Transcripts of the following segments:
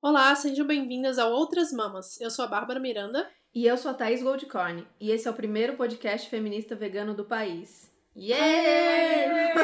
Olá, sejam bem-vindas a Outras Mamas. Eu sou a Bárbara Miranda. E eu sou a Thaís Goldcorn. E esse é o primeiro podcast feminista vegano do país. Yeah!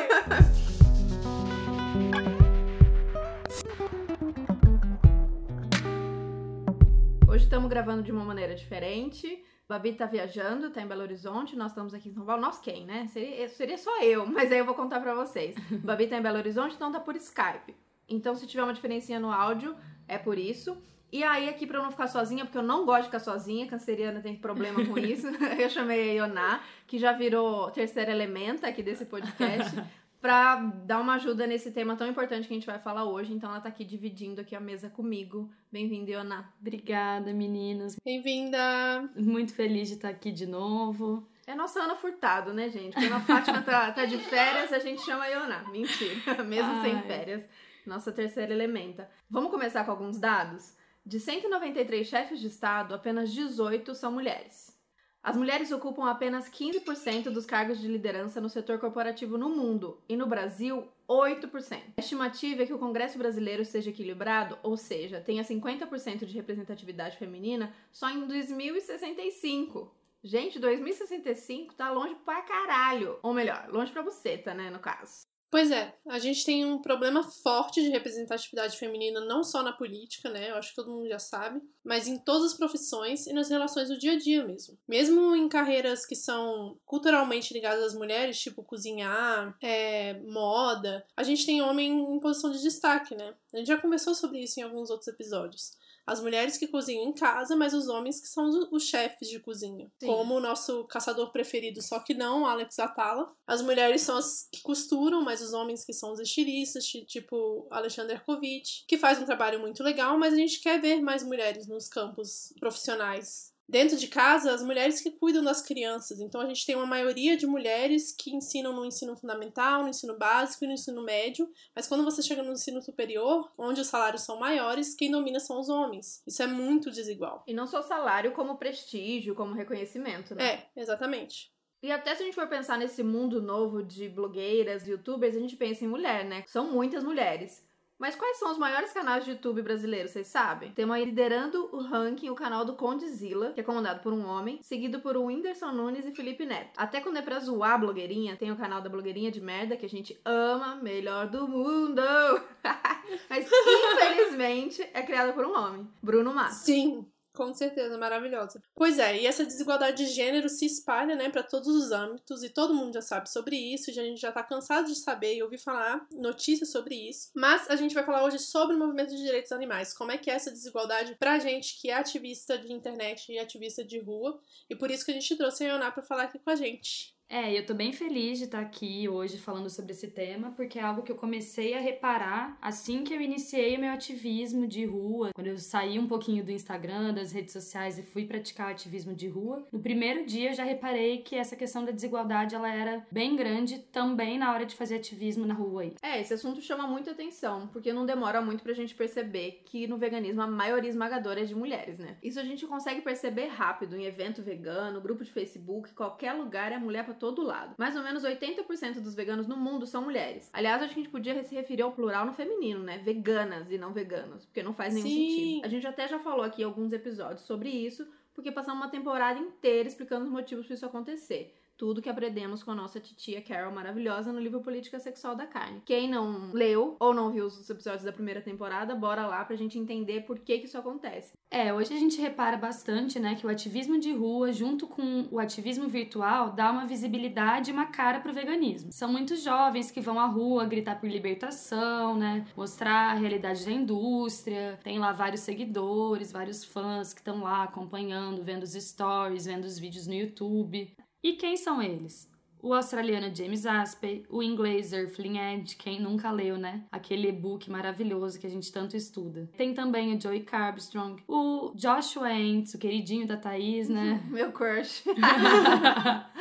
Hoje estamos gravando de uma maneira diferente. Babi tá viajando, tá em Belo Horizonte, nós estamos aqui em São Paulo. Nós quem, né? Seria, seria só eu, mas aí eu vou contar pra vocês. Babi tá em Belo Horizonte, então tá por Skype. Então, se tiver uma diferencinha no áudio, é por isso. E aí, aqui pra eu não ficar sozinha, porque eu não gosto de ficar sozinha, canceriana tem problema com isso, eu chamei a Ioná, que já virou terceiro elemento aqui desse podcast, pra dar uma ajuda nesse tema tão importante que a gente vai falar hoje. Então, ela tá aqui dividindo aqui a mesa comigo. Bem-vinda, Ioná. Obrigada, meninas. Bem-vinda! Muito feliz de estar aqui de novo. É nossa Ana Furtado, né, gente? Quando a Fátima tá, tá de férias, a gente chama a Ioná. Mentira, mesmo Ai. sem férias. Nossa terceira elementa. Vamos começar com alguns dados? De 193 chefes de Estado, apenas 18 são mulheres. As mulheres ocupam apenas 15% dos cargos de liderança no setor corporativo no mundo e no Brasil, 8%. A estimativa é que o Congresso brasileiro esteja equilibrado, ou seja, tenha 50% de representatividade feminina só em 2065. Gente, 2065 tá longe pra caralho. Ou melhor, longe pra buceta, né, no caso. Pois é, a gente tem um problema forte de representatividade feminina, não só na política, né? Eu acho que todo mundo já sabe, mas em todas as profissões e nas relações do dia a dia mesmo. Mesmo em carreiras que são culturalmente ligadas às mulheres, tipo cozinhar, é, moda, a gente tem homem em posição de destaque, né? A gente já conversou sobre isso em alguns outros episódios. As mulheres que cozinham em casa, mas os homens que são os, os chefes de cozinha. Sim. Como o nosso caçador preferido, só que não, Alex Atala. As mulheres são as que costuram, mas os homens que são os estilistas, ti- tipo Alexander Kovic, que faz um trabalho muito legal, mas a gente quer ver mais mulheres nos campos profissionais. Dentro de casa, as mulheres que cuidam das crianças. Então a gente tem uma maioria de mulheres que ensinam no ensino fundamental, no ensino básico e no ensino médio, mas quando você chega no ensino superior, onde os salários são maiores, quem domina são os homens. Isso é muito desigual. E não só salário, como prestígio, como reconhecimento, né? É, exatamente. E até se a gente for pensar nesse mundo novo de blogueiras, youtubers, a gente pensa em mulher, né? São muitas mulheres. Mas quais são os maiores canais de YouTube brasileiros, vocês sabem? Temos aí liderando o ranking o canal do Condzilla, que é comandado por um homem, seguido por o Whindersson Nunes e Felipe Neto. Até quando é pra zoar a blogueirinha, tem o canal da blogueirinha de merda, que a gente ama, melhor do mundo! Mas infelizmente é criada por um homem, Bruno Massa. Sim, com certeza, maravilhosa. Pois é, e essa desigualdade de gênero se espalha, né, para todos os âmbitos e todo mundo já sabe sobre isso, e a gente já tá cansado de saber e ouvir falar notícias sobre isso. Mas a gente vai falar hoje sobre o movimento de direitos animais, como é que é essa desigualdade pra gente que é ativista de internet e ativista de rua, e por isso que a gente trouxe a Ioná pra falar aqui com a gente. É, eu tô bem feliz de estar aqui hoje falando sobre esse tema, porque é algo que eu comecei a reparar assim que eu iniciei o meu ativismo de rua. Quando eu saí um pouquinho do Instagram, das redes sociais e fui praticar ativismo de rua, no primeiro dia eu já reparei que essa questão da desigualdade ela era bem grande também na hora de fazer ativismo na rua aí. É, esse assunto chama muita atenção, porque não demora muito pra gente perceber que no veganismo a maioria esmagadora é de mulheres, né? Isso a gente consegue perceber rápido em evento vegano, grupo de Facebook, qualquer lugar é mulher pra todo lado. Mais ou menos 80% dos veganos no mundo são mulheres. Aliás, acho que a gente podia se referir ao plural no feminino, né? Veganas e não veganos, porque não faz nenhum Sim. sentido. A gente até já falou aqui em alguns episódios sobre isso, porque passamos uma temporada inteira explicando os motivos para isso acontecer. Tudo que aprendemos com a nossa titia Carol maravilhosa no livro Política Sexual da Carne. Quem não leu ou não viu os episódios da primeira temporada, bora lá pra gente entender por que que isso acontece. É, hoje a gente repara bastante, né, que o ativismo de rua, junto com o ativismo virtual, dá uma visibilidade e uma cara pro veganismo. São muitos jovens que vão à rua gritar por libertação, né, mostrar a realidade da indústria, tem lá vários seguidores, vários fãs que estão lá acompanhando, vendo os stories, vendo os vídeos no YouTube. E quem são eles? O australiano James Aspey, o inglês Earthling Edge, quem nunca leu, né? Aquele e-book maravilhoso que a gente tanto estuda. Tem também o Joey Carbstrong, o Joshua Entz, o queridinho da Thaís, né? Meu crush.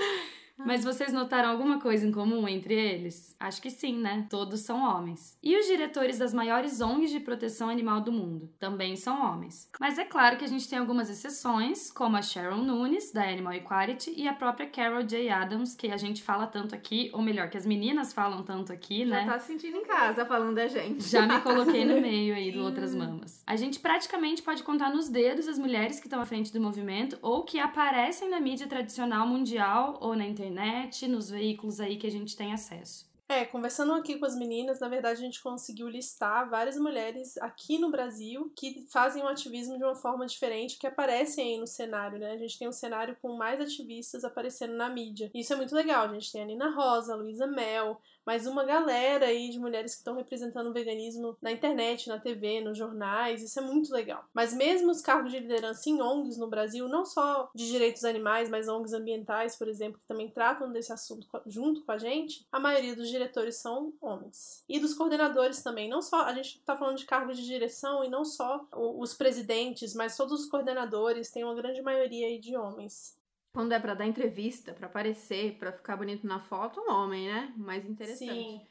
Mas vocês notaram alguma coisa em comum entre eles? Acho que sim, né? Todos são homens. E os diretores das maiores ONGs de proteção animal do mundo também são homens. Mas é claro que a gente tem algumas exceções, como a Sharon Nunes, da Animal Equality, e a própria Carol J. Adams, que a gente fala tanto aqui, ou melhor, que as meninas falam tanto aqui, né? Já tá se sentindo em casa falando da gente. Já me coloquei no meio aí do Outras Mamas. A gente praticamente pode contar nos dedos as mulheres que estão à frente do movimento ou que aparecem na mídia tradicional mundial ou na internet, nos veículos aí que a gente tem acesso. É, conversando aqui com as meninas, na verdade a gente conseguiu listar várias mulheres aqui no Brasil que fazem o ativismo de uma forma diferente, que aparecem aí no cenário, né? A gente tem um cenário com mais ativistas aparecendo na mídia. Isso é muito legal. A gente tem a Nina Rosa, a Luísa Mel, mas uma galera aí de mulheres que estão representando o veganismo na internet, na TV, nos jornais, isso é muito legal. Mas mesmo os cargos de liderança em ONGs no Brasil, não só de direitos animais, mas ONGs ambientais, por exemplo, que também tratam desse assunto junto com a gente, a maioria dos diretores são homens. E dos coordenadores também, não só, a gente está falando de cargos de direção e não só os presidentes, mas todos os coordenadores têm uma grande maioria aí de homens. Quando é para dar entrevista, para aparecer, para ficar bonito na foto, um homem, né? Mais interessante. Sim.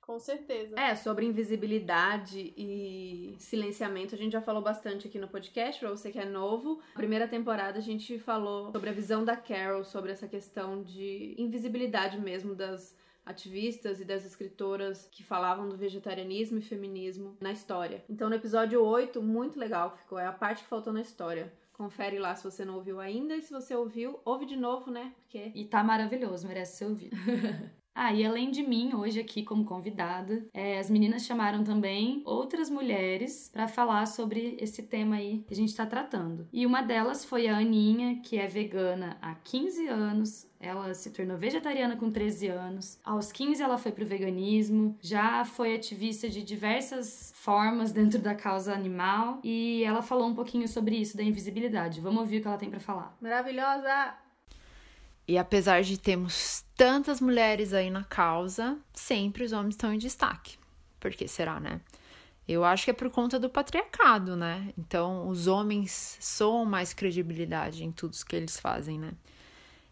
Com certeza. É, sobre invisibilidade e silenciamento, a gente já falou bastante aqui no podcast, pra você que é novo. Na primeira temporada a gente falou sobre a visão da Carol, sobre essa questão de invisibilidade mesmo das ativistas e das escritoras que falavam do vegetarianismo e feminismo na história. Então, no episódio 8, muito legal ficou, é a parte que faltou na história. Confere lá se você não ouviu ainda. E se você ouviu, ouve de novo, né? Porque. E tá maravilhoso, merece ser ouvido. Ah, e além de mim, hoje aqui como convidada, é, as meninas chamaram também outras mulheres para falar sobre esse tema aí que a gente está tratando. E uma delas foi a Aninha, que é vegana há 15 anos, ela se tornou vegetariana com 13 anos. Aos 15 ela foi pro veganismo, já foi ativista de diversas formas dentro da causa animal e ela falou um pouquinho sobre isso da invisibilidade. Vamos ouvir o que ela tem para falar. Maravilhosa! E apesar de termos tantas mulheres aí na causa, sempre os homens estão em destaque. Por que será, né? Eu acho que é por conta do patriarcado, né? Então, os homens soam mais credibilidade em tudo que eles fazem, né?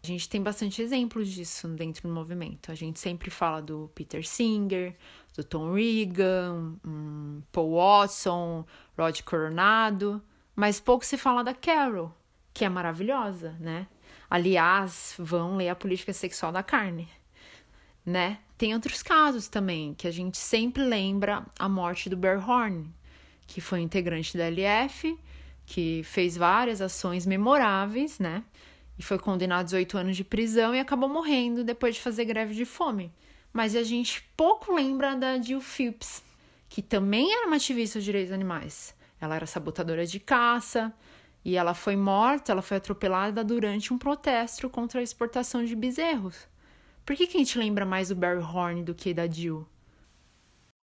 A gente tem bastante exemplos disso dentro do movimento. A gente sempre fala do Peter Singer, do Tom Regan, um Paul Watson, Rod Coronado, mas pouco se fala da Carol, que é maravilhosa, né? Aliás, vão ler a política sexual da carne, né? Tem outros casos também que a gente sempre lembra a morte do Bear Horn, que foi integrante da LF, que fez várias ações memoráveis, né? E foi condenado a 18 anos de prisão e acabou morrendo depois de fazer greve de fome. Mas a gente pouco lembra da Jill Phipps, que também era uma ativista dos direitos animais. Ela era sabotadora de caça, e ela foi morta, ela foi atropelada durante um protesto contra a exportação de bezerros. Por que, que a gente lembra mais do Barry Horn do que da Jill?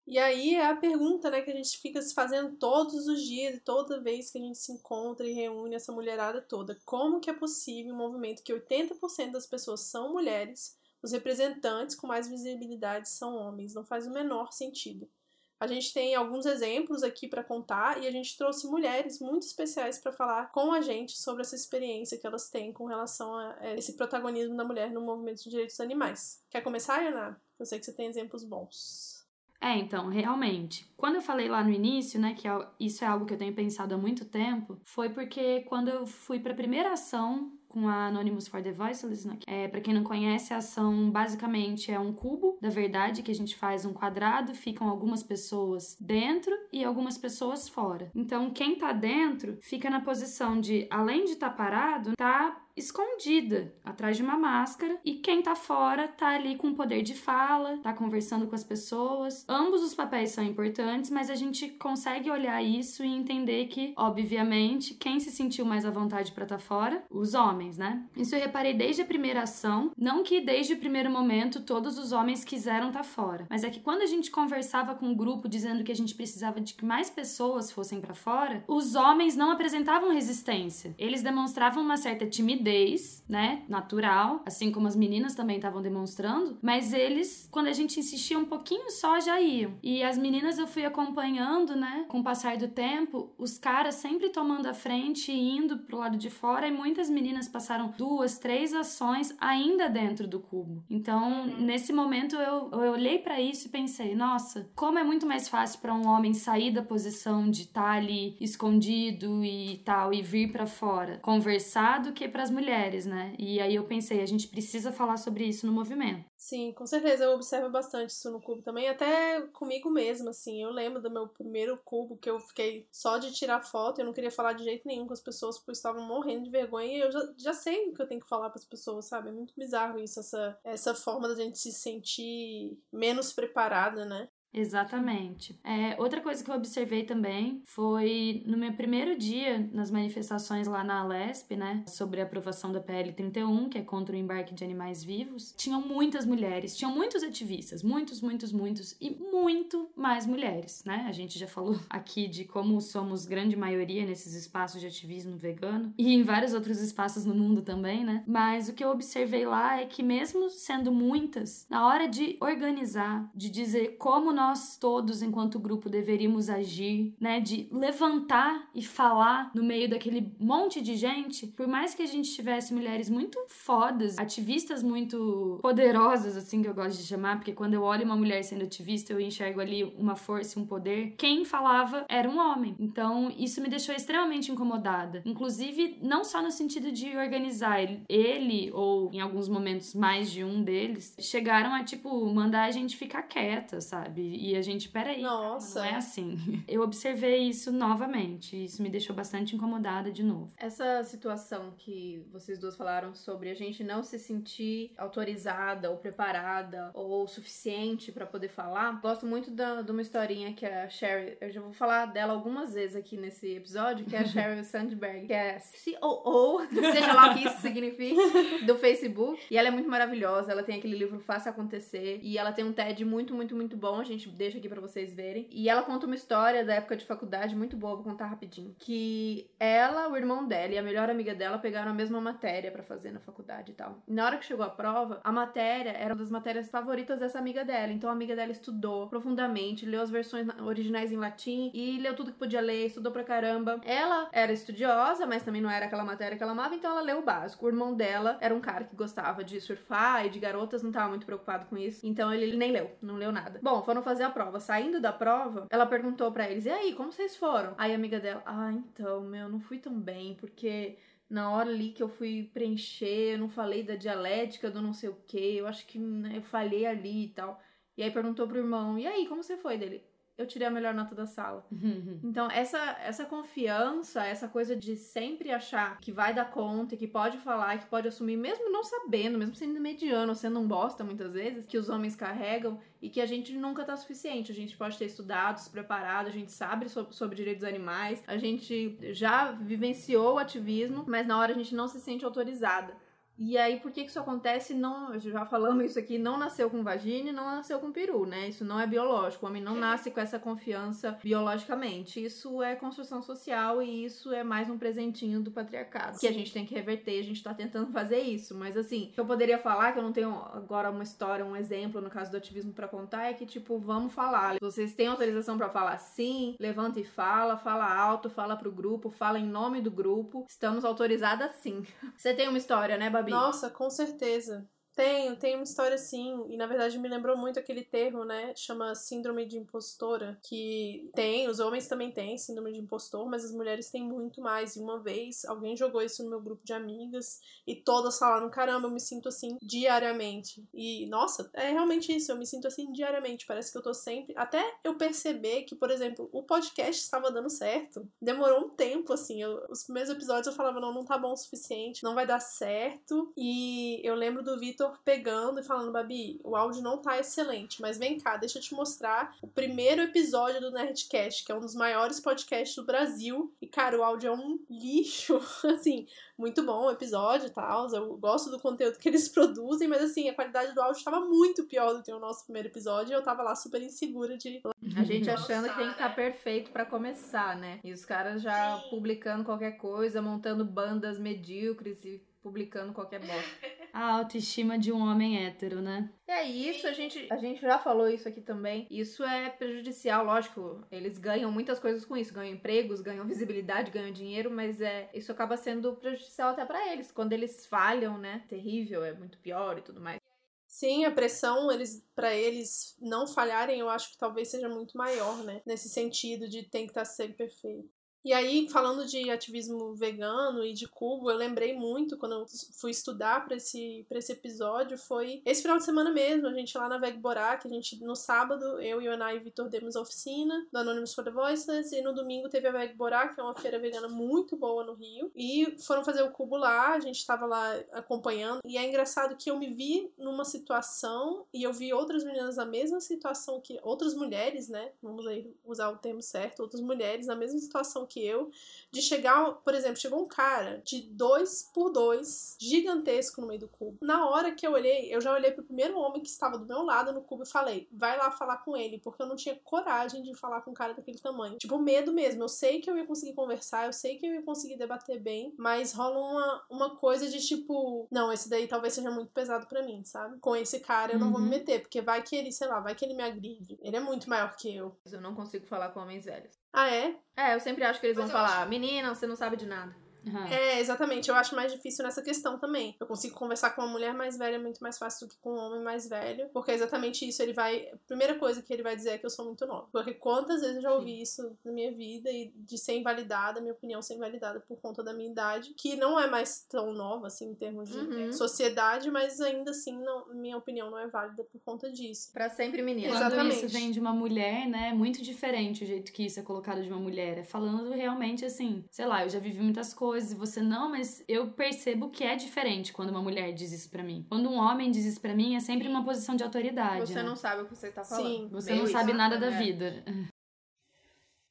E aí é a pergunta, né, que a gente fica se fazendo todos os dias, toda vez que a gente se encontra e reúne essa mulherada toda. Como que é possível um movimento que 80% das pessoas são mulheres, os representantes com mais visibilidade são homens? Não faz o menor sentido. A gente tem alguns exemplos aqui para contar e a gente trouxe mulheres muito especiais para falar com a gente sobre essa experiência que elas têm com relação a esse protagonismo da mulher no movimento de direitos animais. Quer começar, Ana? Eu sei que você tem exemplos bons. É, então, realmente. Quando eu falei lá no início, né, que é isso é algo que eu tenho pensado há muito tempo, foi porque quando eu fui para a primeira ação com a Anonymous for the Voiceless. Né? É, para quem não conhece, a ação basicamente é um cubo da verdade que a gente faz um quadrado, ficam algumas pessoas dentro e algumas pessoas fora. Então, quem tá dentro fica na posição de, além de estar tá parado, tá escondida atrás de uma máscara e quem tá fora tá ali com poder de fala, tá conversando com as pessoas. Ambos os papéis são importantes, mas a gente consegue olhar isso e entender que, obviamente, quem se sentiu mais à vontade para estar tá fora? Os homens, né? Isso eu reparei desde a primeira ação, não que desde o primeiro momento todos os homens quiseram estar tá fora, mas é que quando a gente conversava com o um grupo dizendo que a gente precisava de que mais pessoas fossem para fora, os homens não apresentavam resistência. Eles demonstravam uma certa timidez timidez, né, natural, assim como as meninas também estavam demonstrando, mas eles, quando a gente insistia um pouquinho só, já iam. E as meninas eu fui acompanhando, né, com o passar do tempo, os caras sempre tomando a frente e indo pro lado de fora, e muitas meninas passaram duas, três ações ainda dentro do cubo. Então, nesse momento eu, eu olhei para isso e pensei, nossa, como é muito mais fácil para um homem sair da posição de estar tá ali escondido e tal e vir para fora, conversar do que para as mulheres, né? E aí eu pensei, a gente precisa falar sobre isso no movimento. Sim, com certeza. Eu observo bastante isso no cubo também, até comigo mesma, assim. Eu lembro do meu primeiro cubo que eu fiquei só de tirar foto, eu não queria falar de jeito nenhum com as pessoas porque estavam morrendo de vergonha e eu já, já sei o que eu tenho que falar para as pessoas, sabe? É muito bizarro isso, essa, essa forma da gente se sentir menos preparada, né? Exatamente. É, outra coisa que eu observei também foi no meu primeiro dia nas manifestações lá na Alesp, né, sobre a aprovação da PL 31, que é contra o embarque de animais vivos, tinham muitas mulheres, tinham muitos ativistas, muitos, muitos, muitos e muito mais mulheres, né? A gente já falou aqui de como somos grande maioria nesses espaços de ativismo vegano e em vários outros espaços no mundo também, né? Mas o que eu observei lá é que mesmo sendo muitas, na hora de organizar, de dizer como nós nós todos, enquanto grupo, deveríamos agir, né? De levantar e falar no meio daquele monte de gente. Por mais que a gente tivesse mulheres muito fodas, ativistas muito poderosas, assim que eu gosto de chamar, porque quando eu olho uma mulher sendo ativista, eu enxergo ali uma força um poder. Quem falava era um homem. Então, isso me deixou extremamente incomodada. Inclusive, não só no sentido de organizar ele, ou em alguns momentos mais de um deles, chegaram a, tipo, mandar a gente ficar quieta, sabe? E a gente, peraí, Nossa. não é assim. Eu observei isso novamente. Isso me deixou bastante incomodada de novo. Essa situação que vocês duas falaram sobre a gente não se sentir autorizada ou preparada ou suficiente para poder falar, gosto muito da, de uma historinha que a Sherry, eu já vou falar dela algumas vezes aqui nesse episódio, que é a Sherry Sandberg, que é COO, seja lá o que isso significa, do Facebook. E ela é muito maravilhosa, ela tem aquele livro Faça Acontecer e ela tem um TED muito, muito, muito bom. A gente gente deixa aqui para vocês verem. E ela conta uma história da época de faculdade muito boa, vou contar rapidinho. Que ela, o irmão dela e a melhor amiga dela pegaram a mesma matéria para fazer na faculdade e tal. Na hora que chegou a prova, a matéria era uma das matérias favoritas dessa amiga dela. Então a amiga dela estudou profundamente, leu as versões originais em latim e leu tudo que podia ler, estudou pra caramba. Ela era estudiosa, mas também não era aquela matéria que ela amava, então ela leu o básico. O irmão dela era um cara que gostava de surfar e de garotas, não tava muito preocupado com isso. Então ele nem leu, não leu nada. Bom, foram fazer a prova. Saindo da prova, ela perguntou para eles: "E aí, como vocês foram?" Aí a amiga dela: "Ah, então, meu, não fui tão bem, porque na hora ali que eu fui preencher, eu não falei da dialética do não sei o que, eu acho que né, eu falhei ali e tal. E aí perguntou pro irmão: "E aí, como você foi?" dele: eu tirei a melhor nota da sala. Uhum. Então, essa, essa confiança, essa coisa de sempre achar que vai dar conta, que pode falar, que pode assumir, mesmo não sabendo, mesmo sendo mediano, sendo um bosta muitas vezes, que os homens carregam e que a gente nunca tá suficiente. A gente pode ter estudado, se preparado, a gente sabe sobre, sobre direitos animais, a gente já vivenciou o ativismo, mas na hora a gente não se sente autorizada. E aí, por que, que isso acontece? Não, já falamos isso aqui, não nasceu com vagina e não nasceu com peru, né? Isso não é biológico. O homem não nasce com essa confiança biologicamente. Isso é construção social e isso é mais um presentinho do patriarcado. Que a gente tem que reverter, a gente tá tentando fazer isso. Mas assim, eu poderia falar que eu não tenho agora uma história, um exemplo no caso do ativismo para contar, é que, tipo, vamos falar. Vocês têm autorização para falar sim, levanta e fala, fala alto, fala pro grupo, fala em nome do grupo. Estamos autorizadas sim. Você tem uma história, né, Babi? Gabi? Nossa, com certeza. Tenho, tem uma história sim, e na verdade me lembrou muito aquele termo, né? Chama síndrome de impostora, que tem, os homens também têm síndrome de impostor, mas as mulheres têm muito mais. E uma vez alguém jogou isso no meu grupo de amigas e todas falaram: caramba, eu me sinto assim diariamente. E nossa, é realmente isso, eu me sinto assim diariamente. Parece que eu tô sempre. Até eu perceber que, por exemplo, o podcast estava dando certo. Demorou um tempo, assim. Eu, os primeiros episódios eu falava: não, não tá bom o suficiente, não vai dar certo. E eu lembro do Vitor Pegando e falando, Babi, o áudio não tá excelente, mas vem cá, deixa eu te mostrar o primeiro episódio do Nerdcast, que é um dos maiores podcasts do Brasil. E, cara, o áudio é um lixo, assim, muito bom o episódio e tal. Eu gosto do conteúdo que eles produzem, mas assim, a qualidade do áudio estava muito pior do que o nosso primeiro episódio e eu tava lá super insegura de. A gente achando que tem que estar tá perfeito para começar, né? E os caras já publicando qualquer coisa, montando bandas medíocres e publicando qualquer bosta. A autoestima de um homem hétero, né? É isso, a gente, a gente já falou isso aqui também. Isso é prejudicial, lógico. Eles ganham muitas coisas com isso, ganham empregos, ganham visibilidade, ganham dinheiro, mas é isso acaba sendo prejudicial até para eles. Quando eles falham, né? Terrível, é muito pior e tudo mais. Sim, a pressão eles para eles não falharem, eu acho que talvez seja muito maior, né? Nesse sentido de tem que estar sempre perfeito. E aí, falando de ativismo vegano e de cubo, eu lembrei muito quando eu fui estudar para esse, pra esse episódio. Foi esse final de semana mesmo, a gente lá na Veg Borac, a gente no sábado, eu e Ana e Vitor demos a oficina do Anonymous for the Voiceless, e no domingo teve a Veg Borac, que é uma feira vegana muito boa no Rio, e foram fazer o cubo lá, a gente tava lá acompanhando, e é engraçado que eu me vi numa situação, e eu vi outras meninas na mesma situação que outras mulheres, né? Vamos aí usar o termo certo, outras mulheres na mesma situação que que eu, de chegar, por exemplo, chegou um cara de dois por dois, gigantesco no meio do cubo. Na hora que eu olhei, eu já olhei pro primeiro homem que estava do meu lado no cubo e falei, vai lá falar com ele, porque eu não tinha coragem de falar com um cara daquele tamanho. Tipo, medo mesmo. Eu sei que eu ia conseguir conversar, eu sei que eu ia conseguir debater bem, mas rola uma, uma coisa de tipo, não, esse daí talvez seja muito pesado para mim, sabe? Com esse cara eu não vou me uhum. meter, porque vai que ele, sei lá, vai que ele me agride. Ele é muito maior que eu. Eu não consigo falar com homens velhos. Ah, é? É, eu sempre acho que eles vão falar, acho... menina, você não sabe de nada. Uhum. É, exatamente. Eu acho mais difícil nessa questão também. Eu consigo conversar com uma mulher mais velha muito mais fácil do que com um homem mais velho, porque é exatamente isso. Ele vai. A primeira coisa que ele vai dizer é que eu sou muito nova. Porque quantas vezes eu já ouvi Sim. isso na minha vida e de ser invalidada, minha opinião ser invalidada por conta da minha idade, que não é mais tão nova, assim, em termos de uhum. sociedade, mas ainda assim, não, minha opinião não é válida por conta disso. Para sempre menina. Quando exatamente. isso vem de uma mulher, né, é muito diferente o jeito que isso é colocado de uma mulher. É falando realmente assim, sei lá, eu já vivi muitas coisas e você não, mas eu percebo que é diferente quando uma mulher diz isso para mim. Quando um homem diz isso para mim, é sempre uma posição de autoridade. Você né? não sabe o que você tá falando. Sim, você não sabe nada da vida.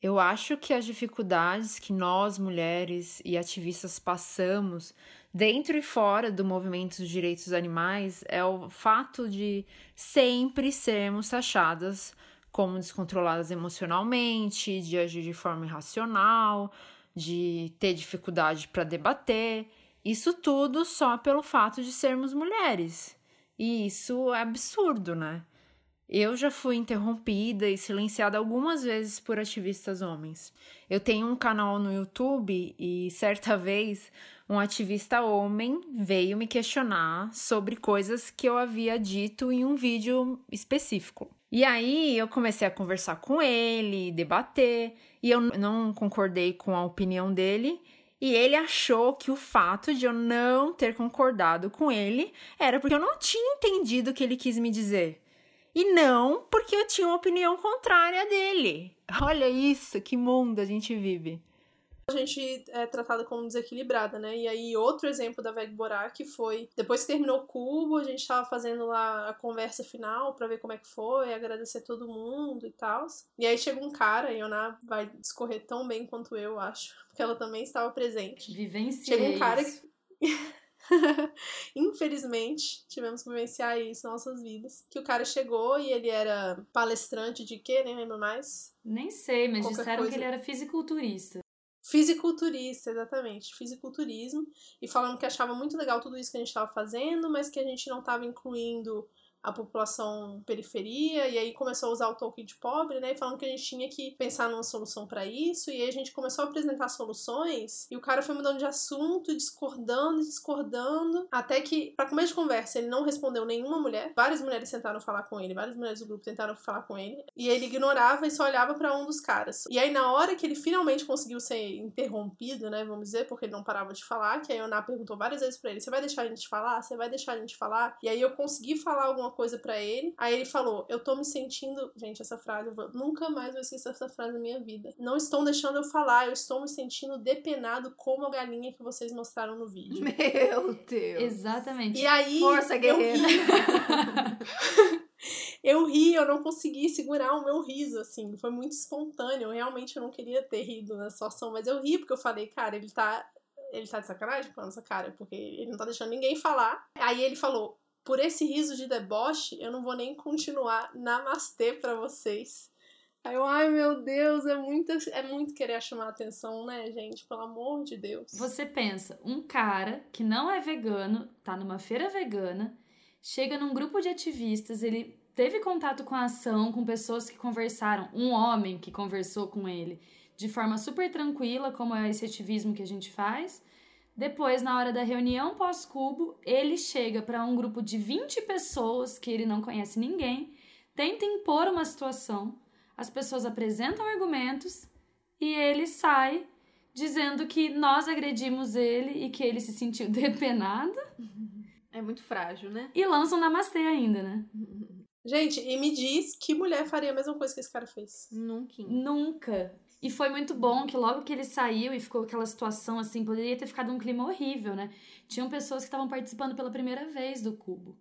Eu acho que as dificuldades que nós, mulheres e ativistas, passamos dentro e fora do movimento dos direitos dos animais é o fato de sempre sermos taxadas como descontroladas emocionalmente, de agir de forma irracional, de ter dificuldade para debater. Isso tudo só pelo fato de sermos mulheres. E isso é absurdo, né? Eu já fui interrompida e silenciada algumas vezes por ativistas homens. Eu tenho um canal no YouTube e certa vez um ativista homem veio me questionar sobre coisas que eu havia dito em um vídeo específico. E aí eu comecei a conversar com ele, debater, e eu não concordei com a opinião dele. E ele achou que o fato de eu não ter concordado com ele era porque eu não tinha entendido o que ele quis me dizer. E não porque eu tinha uma opinião contrária dele. Olha isso, que mundo a gente vive a gente é tratada como desequilibrada, né? E aí, outro exemplo da Veg Borak foi, depois que terminou o cubo, a gente tava fazendo lá a conversa final para ver como é que foi, agradecer todo mundo e tal. E aí chega um cara, e a Iona vai discorrer tão bem quanto eu, acho, porque ela também estava presente. Vivenciei Chega um cara que... Infelizmente, tivemos que vivenciar isso em nossas vidas. Que o cara chegou e ele era palestrante de quê? Nem lembro mais. Nem sei, mas Qualquer disseram coisa. que ele era fisiculturista. Fisiculturista, exatamente, fisiculturismo, e falando que achava muito legal tudo isso que a gente estava fazendo, mas que a gente não estava incluindo a população periferia, e aí começou a usar o token de pobre, né? Falando que a gente tinha que pensar numa solução para isso, e aí a gente começou a apresentar soluções, e o cara foi mudando de assunto, discordando, discordando, até que, para começo de conversa, ele não respondeu nenhuma mulher. Várias mulheres tentaram falar com ele, várias mulheres do grupo tentaram falar com ele, e ele ignorava e só olhava para um dos caras. E aí, na hora que ele finalmente conseguiu ser interrompido, né? Vamos dizer, porque ele não parava de falar, que a Yoná perguntou várias vezes pra ele: Você vai deixar a gente falar? Você vai deixar a gente falar? E aí eu consegui falar alguma coisa para ele. Aí ele falou: Eu tô me sentindo. Gente, essa frase, eu vou... nunca mais vou esquecer essa frase na minha vida. Não estão deixando eu falar, eu estou me sentindo depenado como a galinha que vocês mostraram no vídeo. Meu Deus. Exatamente. E aí. Força, guerreira. Eu ri. eu não consegui segurar o meu riso, assim. Foi muito espontâneo. Realmente eu não queria ter rido na situação, mas eu ri porque eu falei, cara, ele tá ele tá de sacanagem com essa cara, porque ele não tá deixando ninguém falar. Aí ele falou: por esse riso de deboche, eu não vou nem continuar namastê para vocês. Aí eu, ai meu Deus, é muito, é muito querer chamar atenção, né, gente? Pelo amor de Deus. Você pensa, um cara que não é vegano, tá numa feira vegana, chega num grupo de ativistas, ele teve contato com a ação, com pessoas que conversaram, um homem que conversou com ele de forma super tranquila, como é esse ativismo que a gente faz. Depois, na hora da reunião pós-cubo, ele chega para um grupo de 20 pessoas que ele não conhece ninguém, tenta impor uma situação, as pessoas apresentam argumentos e ele sai dizendo que nós agredimos ele e que ele se sentiu depenado. É muito frágil, né? E lança um namastê ainda, né? Gente, e me diz que mulher faria a mesma coisa que esse cara fez. Nunca. Nunca. E foi muito bom que logo que ele saiu e ficou aquela situação assim, poderia ter ficado um clima horrível, né? Tinham pessoas que estavam participando pela primeira vez do cubo.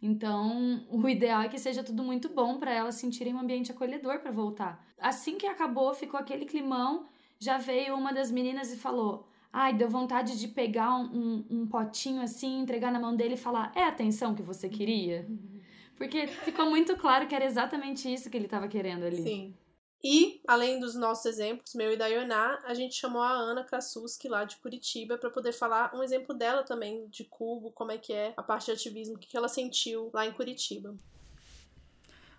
Então, o ideal é que seja tudo muito bom para elas sentirem um ambiente acolhedor para voltar. Assim que acabou, ficou aquele climão, já veio uma das meninas e falou: Ai, deu vontade de pegar um, um, um potinho assim, entregar na mão dele e falar: É a atenção que você queria? Porque ficou muito claro que era exatamente isso que ele estava querendo ali. Sim. E, além dos nossos exemplos, meu e da Ioná, a gente chamou a Ana Krasuski lá de Curitiba para poder falar um exemplo dela também de Cubo, como é que é a parte de ativismo, o que ela sentiu lá em Curitiba.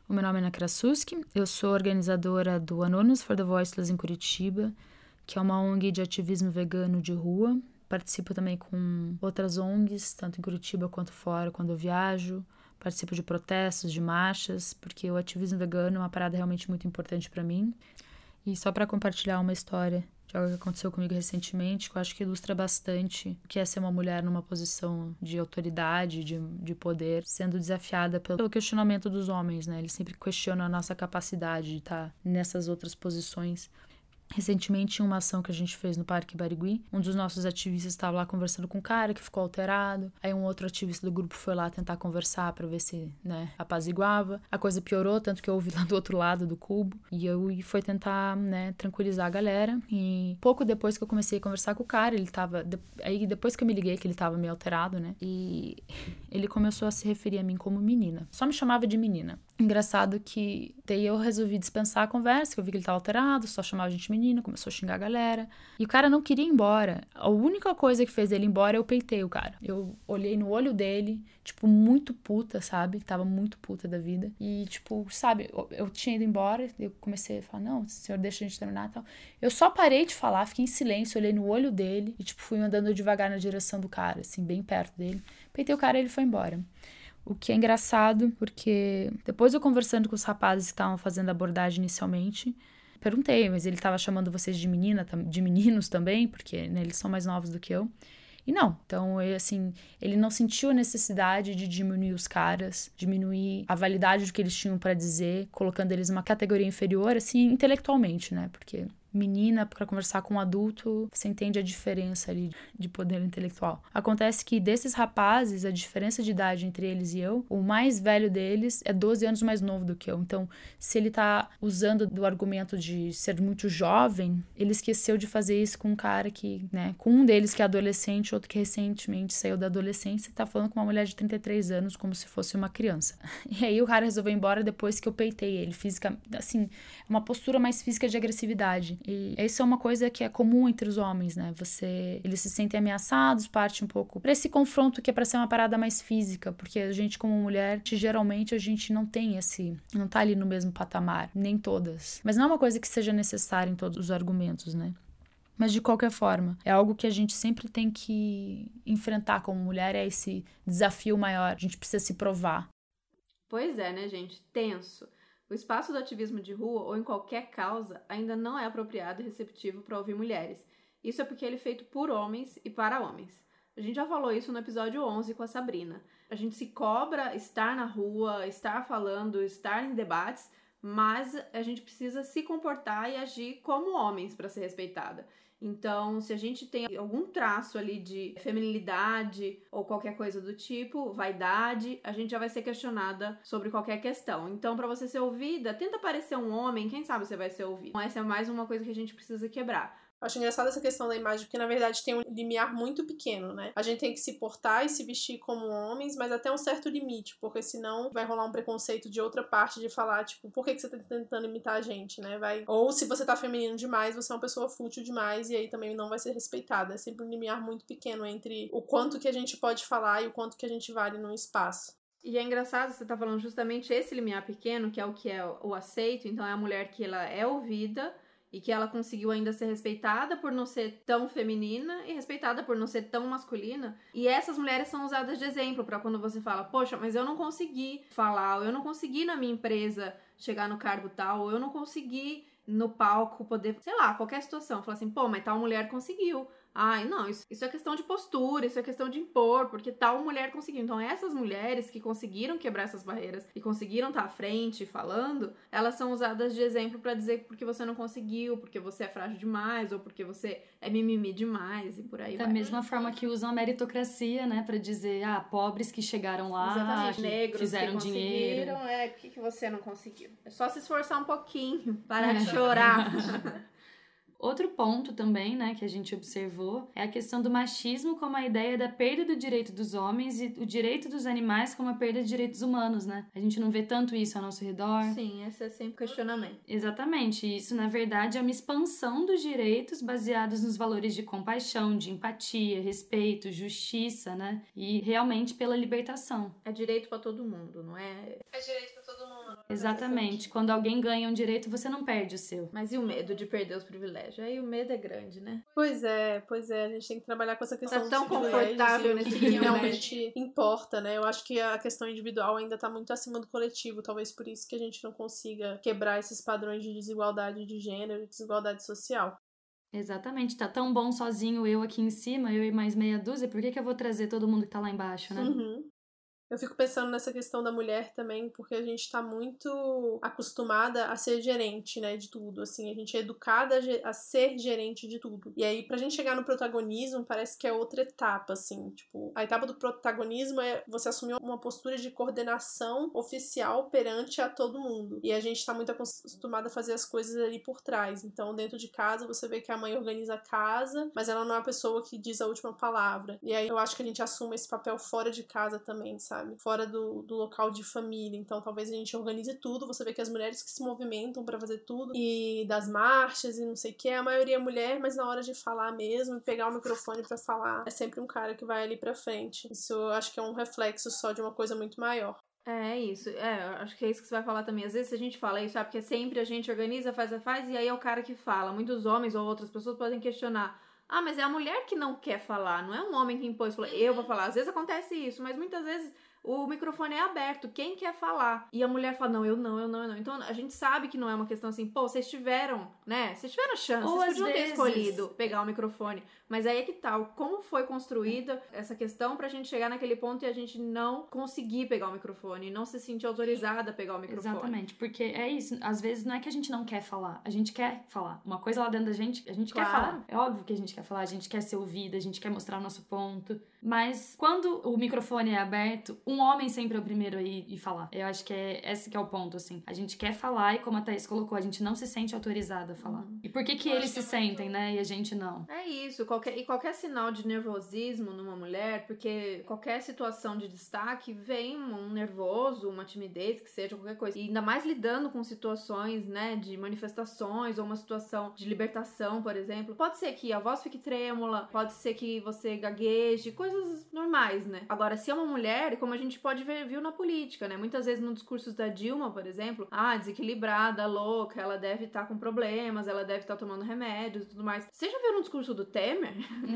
O meu nome é Ana Krasuski, eu sou organizadora do Anonymous for the Voiceless em Curitiba, que é uma ONG de ativismo vegano de rua. Participo também com outras ONGs, tanto em Curitiba quanto fora, quando eu viajo participo de protestos, de marchas, porque o ativismo vegano é uma parada realmente muito importante para mim. E só para compartilhar uma história de algo que aconteceu comigo recentemente, que eu acho que ilustra bastante o que é ser uma mulher numa posição de autoridade, de, de poder, sendo desafiada pelo questionamento dos homens, né? Eles sempre questionam a nossa capacidade de estar nessas outras posições. Recentemente, em uma ação que a gente fez no Parque Barigui, um dos nossos ativistas estava lá conversando com um cara que ficou alterado. Aí um outro ativista do grupo foi lá tentar conversar para ver se, né, apaziguava. A coisa piorou, tanto que eu ouvi lá do outro lado do cubo. E eu fui tentar, né, tranquilizar a galera. E pouco depois que eu comecei a conversar com o cara, ele tava. Aí depois que eu me liguei que ele tava meio alterado, né? E ele começou a se referir a mim como menina. Só me chamava de menina. Engraçado que daí eu resolvi dispensar a conversa, que eu vi que ele tava alterado, só chamava a gente de menino, começou a xingar a galera. E o cara não queria ir embora. A única coisa que fez ele ir embora, eu peitei o cara. Eu olhei no olho dele, tipo, muito puta, sabe? Tava muito puta da vida. E, tipo, sabe, eu, eu tinha ido embora, eu comecei a falar, não, senhor, deixa a gente terminar e tal. Eu só parei de falar, fiquei em silêncio, olhei no olho dele e, tipo, fui andando devagar na direção do cara, assim, bem perto dele. Peitei o cara e ele foi embora. O que é engraçado, porque depois eu conversando com os rapazes que estavam fazendo a abordagem inicialmente, Perguntei, mas ele estava chamando vocês de menina, de meninos também, porque né, eles são mais novos do que eu. E não. Então, ele, assim, ele não sentiu a necessidade de diminuir os caras, diminuir a validade do que eles tinham para dizer, colocando eles numa categoria inferior, assim, intelectualmente, né? Porque menina para conversar com um adulto, você entende a diferença ali de poder intelectual. Acontece que desses rapazes, a diferença de idade entre eles e eu, o mais velho deles é 12 anos mais novo do que eu. Então, se ele tá usando do argumento de ser muito jovem, ele esqueceu de fazer isso com um cara que, né, com um deles que é adolescente, outro que recentemente saiu da adolescência e tá falando com uma mulher de 33 anos como se fosse uma criança. E aí o cara resolveu ir embora depois que eu peitei ele, física, assim, uma postura mais física de agressividade. E isso é uma coisa que é comum entre os homens, né? Você, eles se sentem ameaçados, parte um pouco para esse confronto que é para ser uma parada mais física, porque a gente como mulher, geralmente a gente não tem esse, não tá ali no mesmo patamar, nem todas. Mas não é uma coisa que seja necessária em todos os argumentos, né? Mas de qualquer forma, é algo que a gente sempre tem que enfrentar como mulher, é esse desafio maior. A gente precisa se provar. Pois é, né, gente? Tenso. O espaço do ativismo de rua ou em qualquer causa ainda não é apropriado e receptivo para ouvir mulheres. Isso é porque ele é feito por homens e para homens. A gente já falou isso no episódio 11 com a Sabrina. A gente se cobra estar na rua, estar falando, estar em debates, mas a gente precisa se comportar e agir como homens para ser respeitada. Então, se a gente tem algum traço ali de feminilidade ou qualquer coisa do tipo, vaidade, a gente já vai ser questionada sobre qualquer questão. Então, para você ser ouvida, tenta parecer um homem, quem sabe você vai ser ouvido. Então, essa é mais uma coisa que a gente precisa quebrar. Acho engraçada essa questão da imagem, porque na verdade tem um limiar muito pequeno, né? A gente tem que se portar e se vestir como homens, mas até um certo limite, porque senão vai rolar um preconceito de outra parte de falar, tipo, por que, que você tá tentando imitar a gente, né? Vai... Ou se você tá feminino demais, você é uma pessoa fútil demais e aí também não vai ser respeitada. É sempre um limiar muito pequeno entre o quanto que a gente pode falar e o quanto que a gente vale num espaço. E é engraçado, você tá falando justamente esse limiar pequeno, que é o que é o aceito, então é a mulher que ela é ouvida e que ela conseguiu ainda ser respeitada por não ser tão feminina e respeitada por não ser tão masculina. E essas mulheres são usadas de exemplo para quando você fala, poxa, mas eu não consegui falar, ou eu não consegui na minha empresa chegar no cargo tal, ou eu não consegui no palco poder, sei lá, qualquer situação. Falar assim, pô, mas tal mulher conseguiu. Ai, não, isso, isso é questão de postura, isso é questão de impor, porque tal mulher conseguiu. Então, essas mulheres que conseguiram quebrar essas barreiras e conseguiram estar à frente falando, elas são usadas de exemplo para dizer porque você não conseguiu, porque você é frágil demais, ou porque você é mimimi demais e por aí da vai. mesma forma que usam a meritocracia, né, para dizer, ah, pobres que chegaram lá, Exatamente, que negros fizeram que dinheiro. conseguiram, é, por que, que você não conseguiu? É só se esforçar um pouquinho, parar É. de chorar. Outro ponto também, né, que a gente observou é a questão do machismo como a ideia da perda do direito dos homens e o direito dos animais como a perda de direitos humanos, né? A gente não vê tanto isso ao nosso redor. Sim, esse é sempre o questionamento. Exatamente, isso na verdade é uma expansão dos direitos baseados nos valores de compaixão, de empatia, respeito, justiça, né? E realmente pela libertação. É direito pra todo mundo, não é? É direito pra todo mundo. Exatamente, quando alguém ganha um direito, você não perde o seu. Mas e o medo de perder os privilégios? Aí o medo é grande, né? Pois é, pois é, a gente tem que trabalhar com essa questão Tá tão confortável e nesse que realmente importa, né? Eu acho que a questão individual ainda tá muito acima do coletivo, talvez por isso que a gente não consiga quebrar esses padrões de desigualdade de gênero desigualdade social. Exatamente, tá tão bom sozinho eu aqui em cima, eu e mais meia dúzia, por que, que eu vou trazer todo mundo que tá lá embaixo, né? Uhum. Eu fico pensando nessa questão da mulher também, porque a gente tá muito acostumada a ser gerente, né, de tudo. Assim, a gente é educada a ser gerente de tudo. E aí, pra gente chegar no protagonismo, parece que é outra etapa, assim. Tipo, a etapa do protagonismo é você assumir uma postura de coordenação oficial perante a todo mundo. E a gente tá muito acostumada a fazer as coisas ali por trás. Então, dentro de casa, você vê que a mãe organiza a casa, mas ela não é a pessoa que diz a última palavra. E aí, eu acho que a gente assume esse papel fora de casa também, sabe? Fora do, do local de família. Então, talvez a gente organize tudo. Você vê que as mulheres que se movimentam pra fazer tudo, e das marchas e não sei o que, a maioria é mulher, mas na hora de falar mesmo, pegar o microfone pra falar, é sempre um cara que vai ali pra frente. Isso eu acho que é um reflexo só de uma coisa muito maior. É isso, é, acho que é isso que você vai falar também. Às vezes a gente fala isso, sabe? Porque sempre a gente organiza, faz, faz, e aí é o cara que fala. Muitos homens ou outras pessoas podem questionar. Ah, mas é a mulher que não quer falar, não é um homem que impôs, falou, eu vou falar. Às vezes acontece isso, mas muitas vezes o microfone é aberto, quem quer falar? E a mulher fala, não, eu não, eu não, eu não. Então a gente sabe que não é uma questão assim, pô, vocês tiveram, né? Vocês tiveram chance, Ou vocês podiam ter vezes- escolhido pegar o microfone. Mas aí é que tal, como foi construída essa questão pra gente chegar naquele ponto e a gente não conseguir pegar o microfone, não se sentir autorizada a pegar o microfone. Exatamente, porque é isso. Às vezes não é que a gente não quer falar, a gente quer falar. Uma coisa lá dentro da gente, a gente quer Claro. falar. É óbvio que a gente quer falar, a gente quer ser ouvida, a gente quer mostrar o nosso ponto. Mas quando o microfone é aberto, um homem sempre é o primeiro a ir e falar. Eu acho que é esse que é o ponto, assim. A gente quer falar e como a Thaís colocou, a gente não se sente autorizada a falar. E por que que Eu eles se é muito- sentem, né? E a gente não? É isso, qualquer, e qualquer sinal de nervosismo numa mulher, porque qualquer situação de destaque vem um nervoso, uma timidez, que seja qualquer coisa. E ainda mais lidando com situações, né, de manifestações ou uma situação de libertação, por exemplo. Pode ser que a voz fique trêmula, pode ser que você gagueje, coisas normais, né? Agora, se é uma mulher, como a gente pode ver, viu na política, né? Muitas vezes no discurso da Dilma, por exemplo, ah, desequilibrada, louca, ela deve estar com problemas, ela deve estar tomando remédios e tudo mais. Você já viu no discurso do Temer?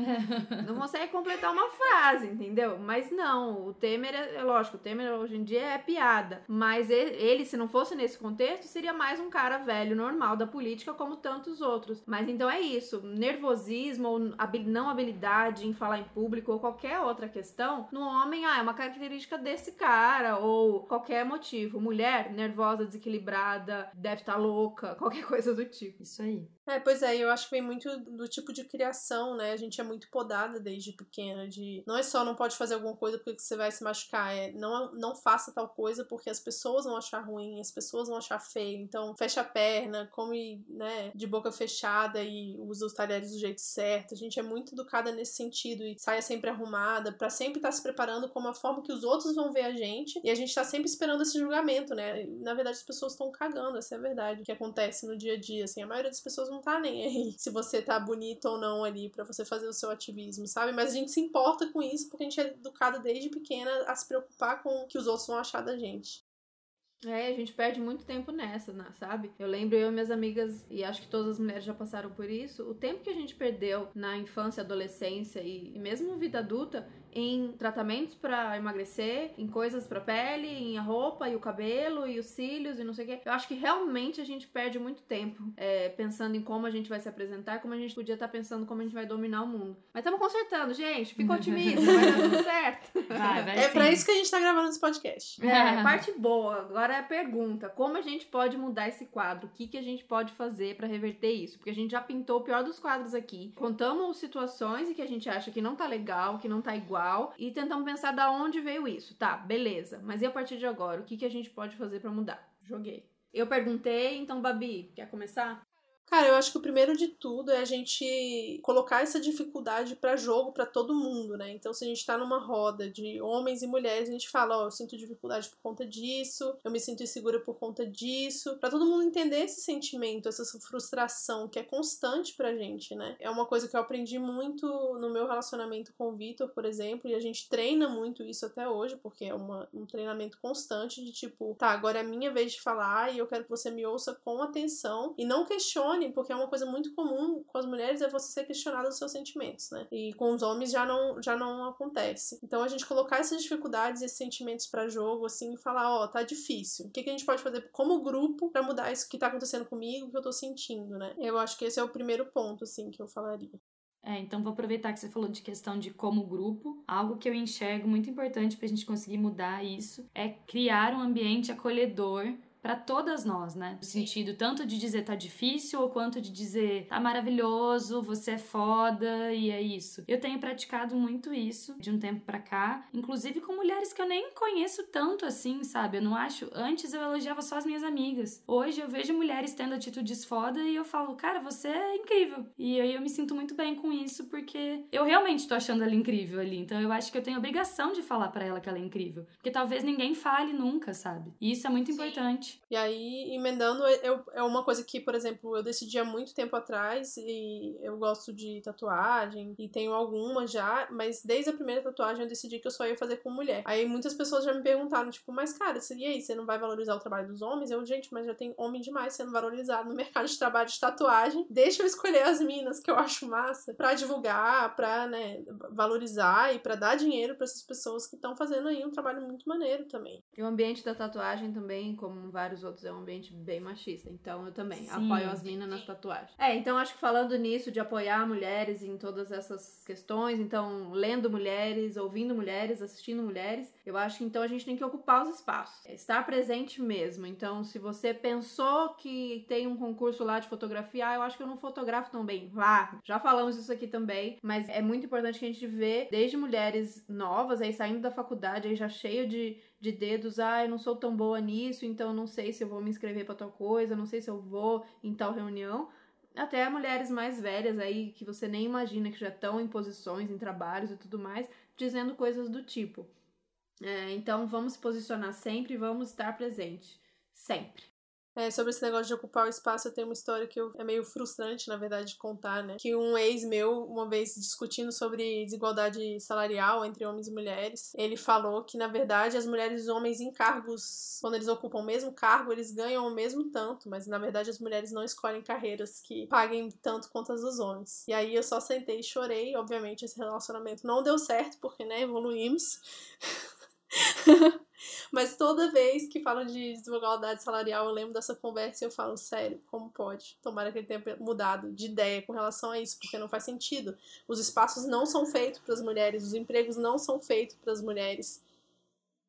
não consegue completar uma frase, entendeu? Mas não, o Temer é, é lógico, o Temer hoje em dia é piada. Mas ele, se não fosse nesse contexto, seria mais um cara velho, normal da política, como tantos outros. Mas então é isso, nervosismo ou não habilidade em falar em público ou qualquer outra questão, no homem, ah, é uma característica desse cara, ou qualquer motivo. Mulher, nervosa, desequilibrada, deve estar louca, qualquer coisa do tipo. Isso aí. É, pois é, eu acho que vem muito do tipo de criação, né? A gente é muito podada desde pequena, de não é só não pode fazer alguma coisa porque você vai se machucar, é não, não faça tal coisa porque as pessoas vão achar ruim, as pessoas vão achar feio. Então, fecha a perna, come, né, de boca fechada e usa os talheres do jeito certo. A gente é muito educada nesse sentido e saia sempre arrumada, para sempre estar tá se preparando como a forma que os outros vão ver a gente e a gente tá sempre esperando esse julgamento, né? Na verdade, as pessoas estão cagando, essa é a verdade, que acontece no dia a dia, assim, a maioria das pessoas não tá nem aí se você tá bonito ou não ali para você fazer o seu ativismo, sabe? Mas a gente se importa com isso porque a gente é educada desde pequena a se preocupar com o que os outros vão achar da gente. É, a gente perde muito tempo nessa, né, sabe? Eu lembro eu e minhas amigas, e acho que todas as mulheres já passaram por isso, o tempo que a gente perdeu na infância, adolescência e, e mesmo vida adulta em tratamentos para emagrecer, em coisas para pele, em a roupa e o cabelo e os cílios e não sei o quê. Eu acho que realmente a gente perde muito tempo é, pensando em como a gente vai se apresentar, como a gente podia estar tá pensando como a gente vai dominar o mundo. Mas estamos consertando, gente. Fica otimista, vai dar tudo certo. Vai, vai é para isso que a gente tá gravando esse podcast. É, parte boa. Agora é a pergunta: como a gente pode mudar esse quadro? O que, que a gente pode fazer para reverter isso? Porque a gente já pintou o pior dos quadros aqui. Contamos situações e que a gente acha que não tá legal, que não tá igual e tentamos pensar da onde veio isso. Tá, beleza. Mas e a partir de agora? O que, que a gente pode fazer para mudar? Joguei. Eu perguntei, então, Babi, quer começar? Cara, eu acho que o primeiro de tudo é a gente colocar essa dificuldade para jogo para todo mundo, né? Então, se a gente tá numa roda de homens e mulheres, a gente fala, ó, oh, eu sinto dificuldade por conta disso, eu me sinto insegura por conta disso, para todo mundo entender esse sentimento, essa frustração que é constante pra gente, né? É uma coisa que eu aprendi muito no meu relacionamento com o Vitor, por exemplo, e a gente treina muito isso até hoje, porque é uma, um treinamento constante de tipo, tá, agora é a minha vez de falar e eu quero que você me ouça com atenção e não questione questione, porque é uma coisa muito comum com as mulheres é você ser questionado dos seus sentimentos, né? E com os homens já não, já não acontece. Então a gente colocar essas dificuldades, esses sentimentos para jogo, assim, e falar, ó, oh, tá difícil. O que, que a gente pode fazer como grupo para mudar isso que tá acontecendo comigo, que eu tô sentindo, né? Eu acho que esse é o primeiro ponto, assim, que eu falaria. É, então vou aproveitar que você falou de questão de como grupo. Algo que eu enxergo muito importante para a gente conseguir mudar isso é criar um ambiente acolhedor para todas nós, né? No sentido tanto de dizer tá difícil ou quanto de dizer tá maravilhoso, você é foda e é isso. Eu tenho praticado muito isso de um tempo para cá, inclusive com mulheres que eu nem conheço tanto assim, sabe? Eu não acho. Antes eu elogiava só as minhas amigas. Hoje eu vejo mulheres tendo atitudes foda e eu falo, cara, você é incrível. E aí eu me sinto muito bem com isso porque eu realmente tô achando ela incrível ali. Então eu acho que eu tenho obrigação de falar para ela que ela é incrível, porque talvez ninguém fale nunca, sabe? E isso é muito Sim. importante. E aí, emendando, eu, é uma coisa que, por exemplo, eu decidi há muito tempo atrás e eu gosto de tatuagem e tenho algumas já, mas desde a primeira tatuagem eu decidi que eu só ia fazer com mulher. Aí muitas pessoas já me perguntaram, tipo, mas cara, e aí, você não vai valorizar o trabalho dos homens? Eu, gente, mas já tem homem demais sendo valorizado no mercado de trabalho de tatuagem. Deixa eu escolher as minas que eu acho massa pra divulgar, pra, né, valorizar e pra dar dinheiro para essas pessoas que estão fazendo aí um trabalho muito maneiro também. E o ambiente da tatuagem também, como vai vários outros é um ambiente bem machista. Então eu também Sim. apoio as minas nas tatuagens. É, então acho que falando nisso, de apoiar mulheres em todas essas questões, então lendo mulheres, ouvindo mulheres, assistindo mulheres, eu acho que então a gente tem que ocupar os espaços. É estar presente mesmo. Então, se você pensou que tem um concurso lá de fotografia, ah, eu acho que eu não fotografo tão bem. Vá! Já falamos isso aqui também, mas é muito importante que a gente vê desde mulheres novas aí saindo da faculdade aí já cheio de de dedos, ah, eu não sou tão boa nisso, então não sei se eu vou me inscrever para tal coisa, não sei se eu vou em tal reunião. Até mulheres mais velhas aí que você nem imagina que já estão em posições, em trabalhos e tudo mais, dizendo coisas do tipo. É, então vamos se posicionar sempre, vamos estar presente sempre. É, sobre esse negócio de ocupar o espaço, eu tenho uma história que eu, é meio frustrante, na verdade, de contar, né? Que um ex meu, uma vez discutindo sobre desigualdade salarial entre homens e mulheres, ele falou que, na verdade, as mulheres e os homens em cargos, quando eles ocupam o mesmo cargo, eles ganham o mesmo tanto, mas na verdade as mulheres não escolhem carreiras que paguem tanto quanto as dos homens. E aí eu só sentei e chorei, obviamente esse relacionamento não deu certo, porque, né, evoluímos. Mas toda vez que falam de desigualdade salarial, eu lembro dessa conversa e eu falo, sério, como pode? Tomara que ele tenha mudado de ideia com relação a isso, porque não faz sentido. Os espaços não são feitos para as mulheres, os empregos não são feitos para as mulheres.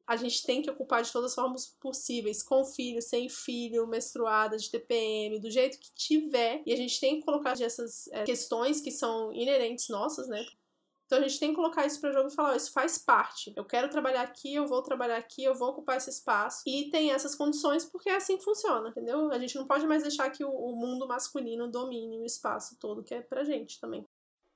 A gente tem que ocupar de todas as formas possíveis, com filho, sem filho, menstruada, de TPM, do jeito que tiver. E a gente tem que colocar essas é, questões que são inerentes nossas, né? Então a gente tem que colocar isso para jogo e falar, oh, isso faz parte. Eu quero trabalhar aqui, eu vou trabalhar aqui, eu vou ocupar esse espaço. E tem essas condições porque é assim que funciona, entendeu? A gente não pode mais deixar que o, o mundo masculino domine o espaço todo que é pra gente também.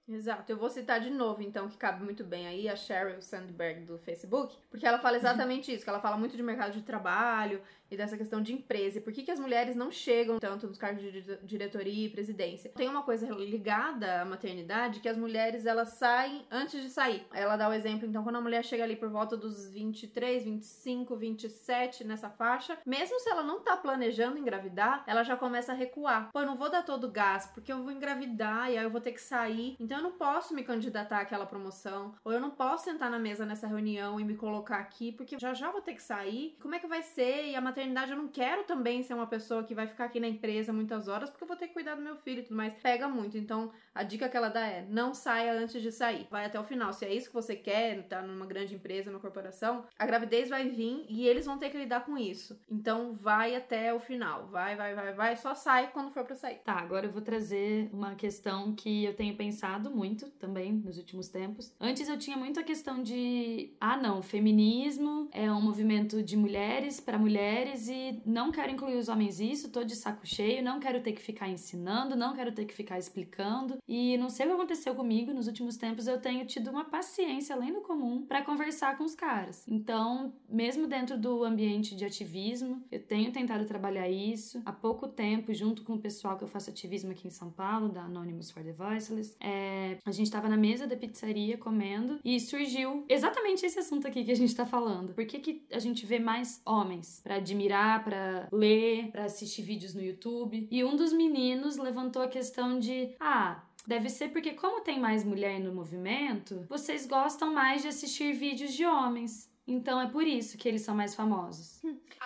Exato. Eu vou citar de novo, então, que cabe muito bem aí, a Sheryl Sandberg do Facebook, porque ela fala exatamente isso, que ela fala muito de mercado de trabalho e dessa questão de empresa. E por que, que as mulheres não chegam tanto nos cargos de diretoria e presidência? Tem uma coisa ligada à maternidade que as mulheres elas saem antes de sair. Ela dá o exemplo, então, quando a mulher chega ali por volta dos 23, 25, 27 nessa faixa, mesmo se ela não tá planejando engravidar, ela já começa a recuar. Pô, eu não vou dar todo o gás porque eu vou engravidar e aí eu vou ter que sair. Então eu não posso me candidatar àquela promoção, ou eu não posso sentar na mesa nessa reunião e me colocar aqui porque já já vou ter que sair. Como é que vai ser? E a maternidade maternidade, eu não quero também ser uma pessoa que vai ficar aqui na empresa muitas horas, porque eu vou ter que cuidar do meu filho e tudo mais. Pega muito. Então, a dica que ela dá é: não saia antes de sair. Vai até o final. Se é isso que você quer, tá numa grande empresa, numa corporação, a gravidez vai vir e eles vão ter que lidar com isso. Então, vai até o final. Vai, vai, vai, vai. Só sai quando for pra sair. Tá, agora eu vou trazer uma questão que eu tenho pensado muito também nos últimos tempos. Antes eu tinha muito a questão de: ah, não, feminismo é um movimento de mulheres para mulheres mulheres e não quero incluir os homens nisso, tô de saco cheio, não quero ter que ficar ensinando, não quero ter que ficar explicando. E não sei o que aconteceu comigo nos últimos tempos, eu tenho tido uma paciência além do comum para conversar com os caras. Então, mesmo dentro do ambiente de ativismo, eu tenho tentado trabalhar isso. Há pouco tempo, junto com o pessoal que eu faço ativismo aqui em São Paulo, da Anonymous for the Voiceless, é, a gente tava na mesa da pizzaria comendo e surgiu exatamente esse assunto aqui que a gente tá falando. Por que, que a gente vê mais homens para admirar admirar, para ler, para assistir vídeos no YouTube. E um dos meninos levantou a questão de: ah, Deve ser porque, como tem mais mulher no movimento, vocês gostam mais de assistir vídeos de homens. Então é por isso que eles são mais famosos.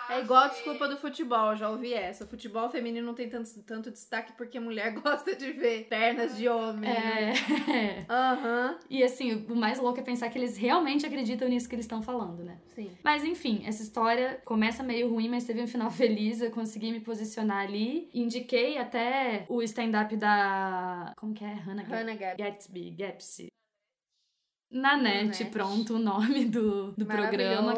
É igual a desculpa do futebol, já ouvi essa. O futebol feminino não tem tanto, tanto destaque porque mulher gosta de ver pernas de homem. É. Aham. Uhum. E assim, o mais louco é pensar que eles realmente acreditam nisso que eles estão falando, né? Sim. Mas enfim, essa história começa meio ruim, mas teve um final feliz. Eu consegui me posicionar ali. Indiquei até o stand-up da. Como que é? Hannah, Hannah Gatsby. Gatsby na net, pronto, o nome do, do programa.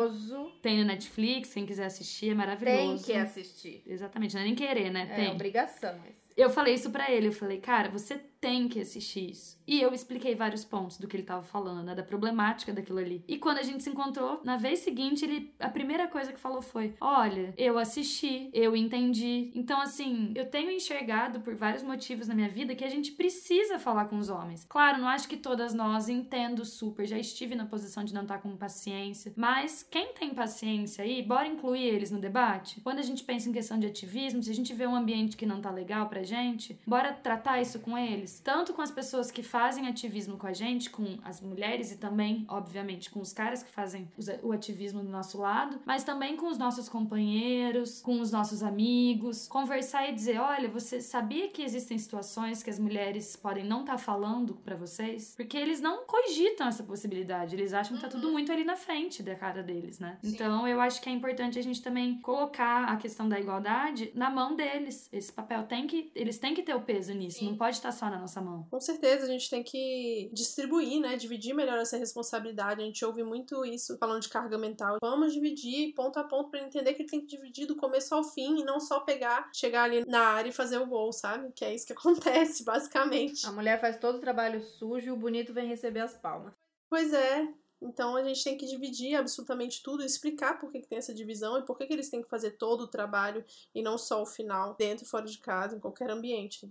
Tem no Netflix, quem quiser assistir, é maravilhoso. Tem que assistir. Exatamente, não é nem querer, né? É Tem. obrigação. Mas... Eu falei isso para ele, eu falei, cara, você tem que assistir isso. E eu expliquei vários pontos do que ele tava falando, né? Da problemática daquilo ali. E quando a gente se encontrou, na vez seguinte, ele. A primeira coisa que falou foi: Olha, eu assisti, eu entendi. Então, assim, eu tenho enxergado por vários motivos na minha vida que a gente precisa falar com os homens. Claro, não acho que todas nós entendo super, já estive na posição de não estar com paciência. Mas quem tem paciência aí, bora incluir eles no debate? Quando a gente pensa em questão de ativismo, se a gente vê um ambiente que não tá legal pra gente, bora tratar isso com eles. Tanto com as pessoas que fazem ativismo com a gente, com as mulheres e também, obviamente, com os caras que fazem o ativismo do nosso lado, mas também com os nossos companheiros, com os nossos amigos, conversar e dizer: olha, você sabia que existem situações que as mulheres podem não estar tá falando para vocês? Porque eles não cogitam essa possibilidade, eles acham que tá tudo muito ali na frente da cara deles, né? Sim. Então eu acho que é importante a gente também colocar a questão da igualdade na mão deles. Esse papel tem que, eles têm que ter o peso nisso, Sim. não pode estar só na nossa mão. Com certeza, a gente tem que distribuir, né? Dividir melhor essa responsabilidade. A gente ouve muito isso falando de carga mental. Vamos dividir ponto a ponto para entender que tem que dividir do começo ao fim e não só pegar, chegar ali na área e fazer o gol, sabe? Que é isso que acontece, basicamente. A mulher faz todo o trabalho sujo e o bonito vem receber as palmas. Pois é, então a gente tem que dividir absolutamente tudo, explicar por que, que tem essa divisão e por que, que eles têm que fazer todo o trabalho e não só o final, dentro e fora de casa, em qualquer ambiente.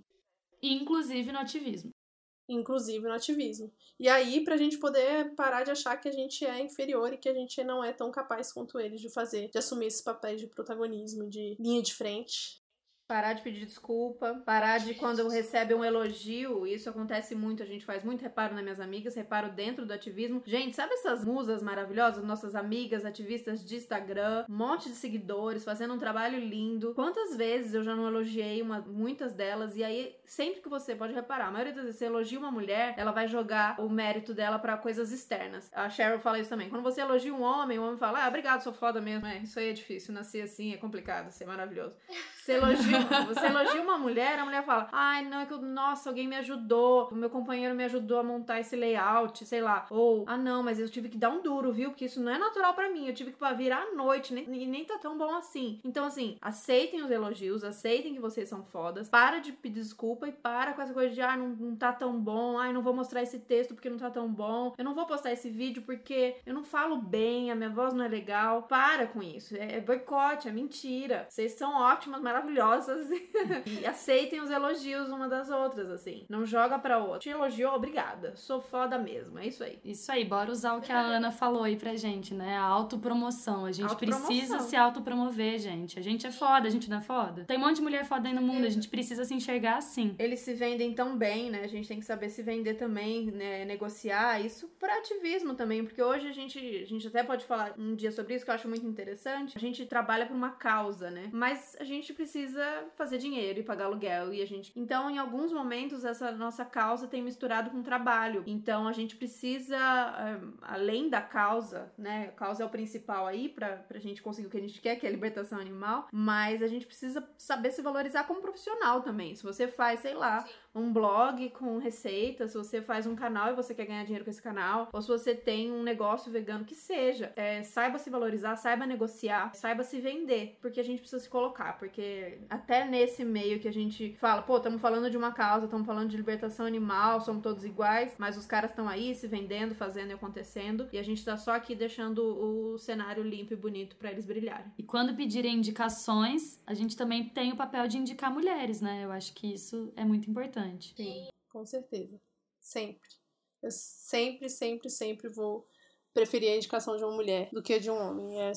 Inclusive no ativismo inclusive no ativismo. E aí, pra gente poder parar de achar que a gente é inferior e que a gente não é tão capaz quanto eles de fazer, de assumir esses papéis de protagonismo, de linha de frente. Parar de pedir desculpa, parar de quando recebe um elogio, isso acontece muito, a gente faz muito reparo nas minhas amigas, reparo dentro do ativismo. Gente, sabe essas musas maravilhosas, nossas amigas ativistas de Instagram, um monte de seguidores, fazendo um trabalho lindo. Quantas vezes eu já não elogiei uma, muitas delas, e aí sempre que você pode reparar, a maioria das vezes você elogia uma mulher, ela vai jogar o mérito dela para coisas externas. A Cheryl fala isso também. Quando você elogia um homem, o homem fala: "Ah, obrigado, sou foda mesmo". É, isso aí é difícil, nascer assim é complicado, ser maravilhoso. Você elogia, você elogia uma mulher, a mulher fala: "Ai, não é que eu, nossa, alguém me ajudou, o meu companheiro me ajudou a montar esse layout, sei lá". Ou: "Ah, não, mas eu tive que dar um duro, viu? Porque isso não é natural para mim. Eu tive que virar à noite, nem, nem tá tão bom assim". Então, assim, aceitem os elogios, aceitem que vocês são fodas. Para de pedir desculpa e para com essa coisa de: "Ah, não, não tá tão bom. Ai, não vou mostrar esse texto porque não tá tão bom. Eu não vou postar esse vídeo porque eu não falo bem, a minha voz não é legal". Para com isso. É, é boicote, é mentira. Vocês são ótimas, maravilhosas e aceitem os elogios uma das outras, assim. Não joga pra outra. Te elogiou, obrigada. Sou foda mesmo. É isso aí. Isso aí, bora usar o que a Ana falou aí pra gente, né? A autopromoção. A gente Autopromoção. precisa se autopromover, gente. A gente é foda, a gente não é foda. Tem um monte de mulher foda aí no mundo, a gente precisa se enxergar assim. Eles se vendem tão bem, né? A gente tem que saber se vender também, né? Negociar isso para ativismo também, porque hoje a gente, a gente até pode falar um dia sobre isso que eu acho muito interessante. A gente trabalha por uma causa, né? Mas a gente precisa fazer dinheiro e pagar aluguel e a gente. Então, em alguns momentos essa nossa causa tem misturado com trabalho. Então, a gente precisa eh, além da causa, né? A causa é o principal aí pra, pra gente conseguir o que a gente quer, que é a libertação animal, mas a gente precisa saber se valorizar como profissional também. Se você faz, sei lá, um blog com receitas, se você faz um canal e você quer ganhar dinheiro com esse canal, ou se você tem um negócio vegano que seja, é, saiba se valorizar, saiba negociar, saiba se vender, porque a gente precisa se colocar, porque até nesse meio que a gente fala, pô, estamos falando de uma causa, estamos falando de libertação animal, somos todos iguais, mas os caras estão aí se vendendo, fazendo e acontecendo, e a gente tá só aqui deixando o cenário limpo e bonito para eles brilharem. E quando pedirem indicações, a gente também tem o papel de indicar mulheres, né? Eu acho que isso é muito importante. Sim, com certeza. Sempre. Eu sempre, sempre, sempre vou preferir a indicação de uma mulher do que de um homem. É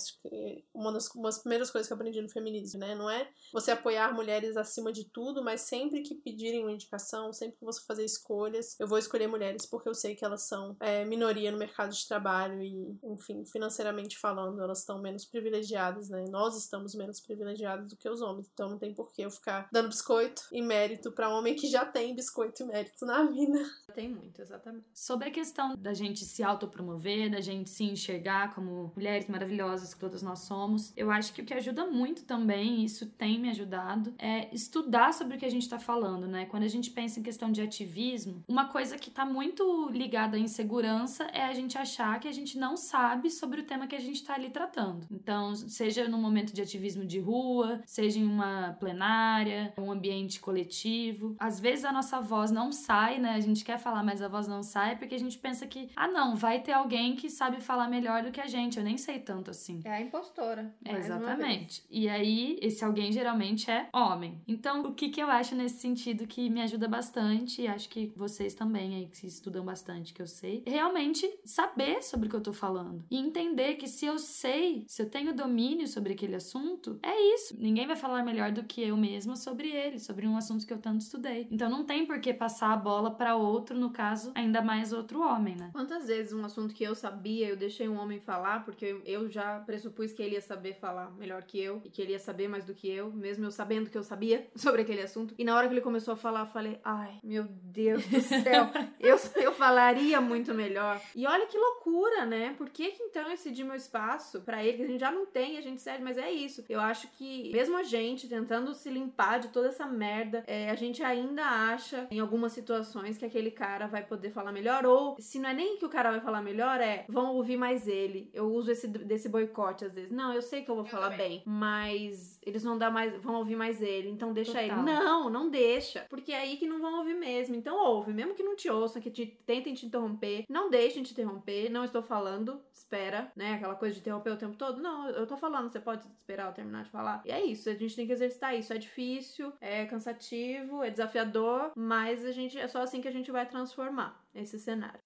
uma das, uma das primeiras coisas que eu aprendi no feminismo, né? Não é você apoiar mulheres acima de tudo, mas sempre que pedirem uma indicação, sempre que você fazer escolhas, eu vou escolher mulheres porque eu sei que elas são é, minoria no mercado de trabalho e, enfim, financeiramente falando, elas estão menos privilegiadas, né? Nós estamos menos privilegiados do que os homens. Então não tem por que eu ficar dando biscoito e mérito para homem que já tem biscoito e mérito na vida. Tem muito, exatamente. Sobre a questão da gente se autopromover, da gente se enxergar como mulheres maravilhosas que todas nós somos, eu acho que o que ajuda muito também, isso tem me ajudado, é estudar sobre o que a gente tá falando, né? Quando a gente pensa em questão de ativismo, uma coisa que tá muito ligada à insegurança é a gente achar que a gente não sabe sobre o tema que a gente tá ali tratando. Então, seja no momento de ativismo de rua, seja em uma plenária, um ambiente coletivo, às vezes a nossa voz não sai, né? A gente quer falar, mas a voz não sai porque a gente pensa que, ah, não, vai ter alguém que sabe falar melhor do que a gente, eu nem sei tanto assim. É a impostora. É, exatamente. E aí, esse alguém geralmente é homem. Então, o que, que eu acho nesse sentido que me ajuda bastante, e acho que vocês também aí que estudam bastante, que eu sei, realmente saber sobre o que eu tô falando. E entender que se eu sei, se eu tenho domínio sobre aquele assunto, é isso. Ninguém vai falar melhor do que eu mesma sobre ele, sobre um assunto que eu tanto estudei. Então não tem por que passar a bola para outro, no caso, ainda mais outro homem, né? Quantas vezes um assunto que eu sabia, eu deixei um homem falar, porque eu- já pressupus que ele ia saber falar melhor que eu, e que ele ia saber mais do que eu, mesmo eu sabendo que eu sabia sobre aquele assunto. E na hora que ele começou a falar, eu falei, ai, meu Deus do céu, eu, eu falaria muito melhor. E olha que loucura, né? Por que, que então eu cedi meu espaço pra ele, que a gente já não tem, a gente cede, mas é isso. Eu acho que, mesmo a gente tentando se limpar de toda essa merda, é, a gente ainda acha, em algumas situações, que aquele cara vai poder falar melhor, ou se não é nem que o cara vai falar melhor, é vão ouvir mais ele. Eu uso esse desse boicote às vezes. Não, eu sei que eu vou falar bem, mas eles vão dar mais, vão ouvir mais ele, então deixa Total. ele. Não, não deixa, porque é aí que não vão ouvir mesmo. Então ouve, mesmo que não te ouçam, que te tentem te interromper, não deixem te interromper. Não estou falando, espera, né? Aquela coisa de interromper o tempo todo. Não, eu tô falando, você pode esperar eu terminar de falar. E é isso, a gente tem que exercitar isso. É difícil, é cansativo, é desafiador, mas a gente é só assim que a gente vai transformar esse cenário.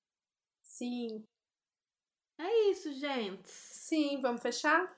Sim. É isso, gente. Sim, vamos fechar?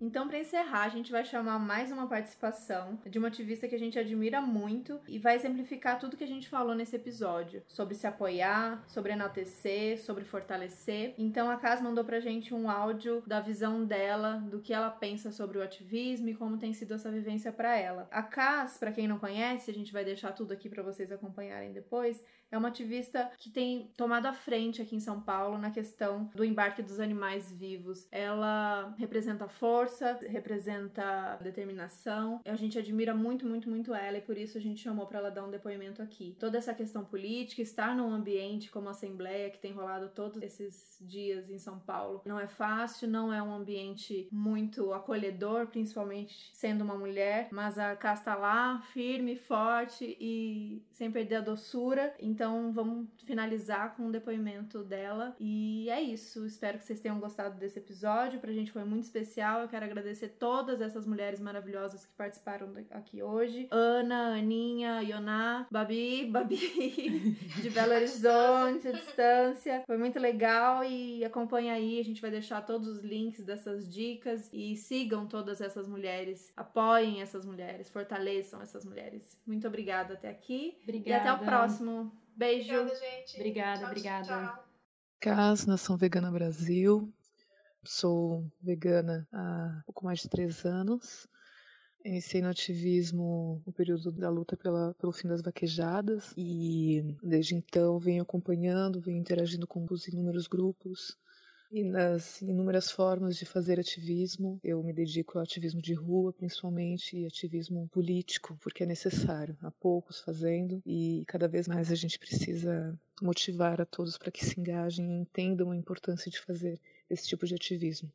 Então para encerrar, a gente vai chamar mais uma participação de uma ativista que a gente admira muito e vai exemplificar tudo que a gente falou nesse episódio sobre se apoiar, sobre enaltecer, sobre fortalecer. Então, a Cas mandou pra gente um áudio da visão dela, do que ela pensa sobre o ativismo e como tem sido essa vivência para ela. A Cas, para quem não conhece, a gente vai deixar tudo aqui para vocês acompanharem depois é uma ativista que tem tomado a frente aqui em São Paulo na questão do embarque dos animais vivos. Ela representa força, representa determinação. A gente admira muito, muito, muito ela e por isso a gente chamou para ela dar um depoimento aqui. Toda essa questão política, estar num ambiente como a Assembleia que tem rolado todos esses dias em São Paulo, não é fácil, não é um ambiente muito acolhedor, principalmente sendo uma mulher, mas a Cá está lá, firme, forte e sem perder a doçura. Vamos finalizar com um depoimento dela. E é isso. Espero que vocês tenham gostado desse episódio. Pra gente foi muito especial. Eu quero agradecer todas essas mulheres maravilhosas que participaram aqui hoje: Ana, Aninha, Ioná, Babi, Babi, de Belo Horizonte, a distância. Foi muito legal e acompanha aí. A gente vai deixar todos os links dessas dicas e sigam todas essas mulheres. Apoiem essas mulheres, fortaleçam essas mulheres. Muito obrigada até aqui. Obrigada. E até o próximo. Beijo. Obrigada, gente. Obrigada, Tchau, obrigada. Tchau. Cas, Nação Vegana Brasil. Sou vegana há pouco mais de três anos. Iniciei no ativismo no período da luta pela, pelo fim das vaquejadas e desde então venho acompanhando, venho interagindo com os inúmeros grupos e nas inúmeras formas de fazer ativismo. Eu me dedico ao ativismo de rua, principalmente, e ativismo político, porque é necessário. Há poucos fazendo e cada vez mais a gente precisa motivar a todos para que se engajem e entendam a importância de fazer esse tipo de ativismo.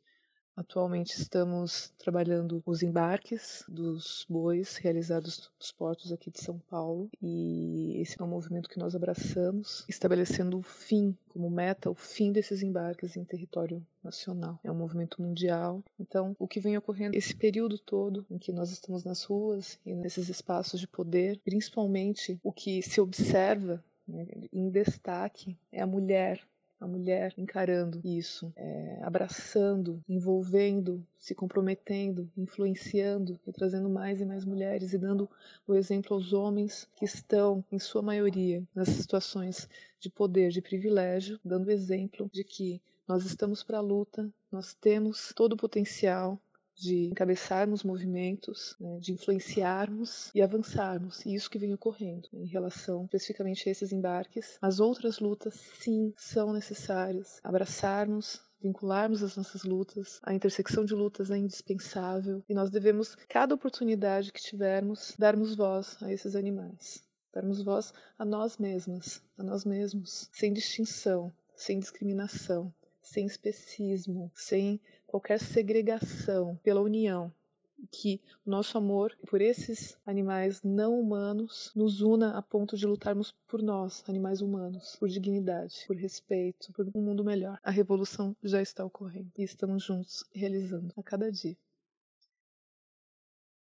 Atualmente estamos trabalhando os embarques dos bois realizados nos portos aqui de São Paulo e esse é um movimento que nós abraçamos, estabelecendo o fim como meta, o fim desses embarques em território nacional. É um movimento mundial. Então, o que vem ocorrendo esse período todo em que nós estamos nas ruas e nesses espaços de poder, principalmente o que se observa né, em destaque é a mulher a mulher encarando isso, é, abraçando, envolvendo, se comprometendo, influenciando e trazendo mais e mais mulheres e dando o exemplo aos homens que estão, em sua maioria, nas situações de poder, de privilégio, dando exemplo de que nós estamos para a luta, nós temos todo o potencial, de encabeçarmos movimentos, né, de influenciarmos e avançarmos. E isso que vem ocorrendo em relação especificamente a esses embarques. As outras lutas, sim, são necessárias. Abraçarmos, vincularmos as nossas lutas. A intersecção de lutas é indispensável e nós devemos, cada oportunidade que tivermos, darmos voz a esses animais. Darmos voz a nós mesmas, a nós mesmos, sem distinção, sem discriminação, sem especismo, sem qualquer segregação, pela união. Que o nosso amor por esses animais não humanos nos una a ponto de lutarmos por nós, animais humanos, por dignidade, por respeito, por um mundo melhor. A revolução já está ocorrendo e estamos juntos realizando a cada dia.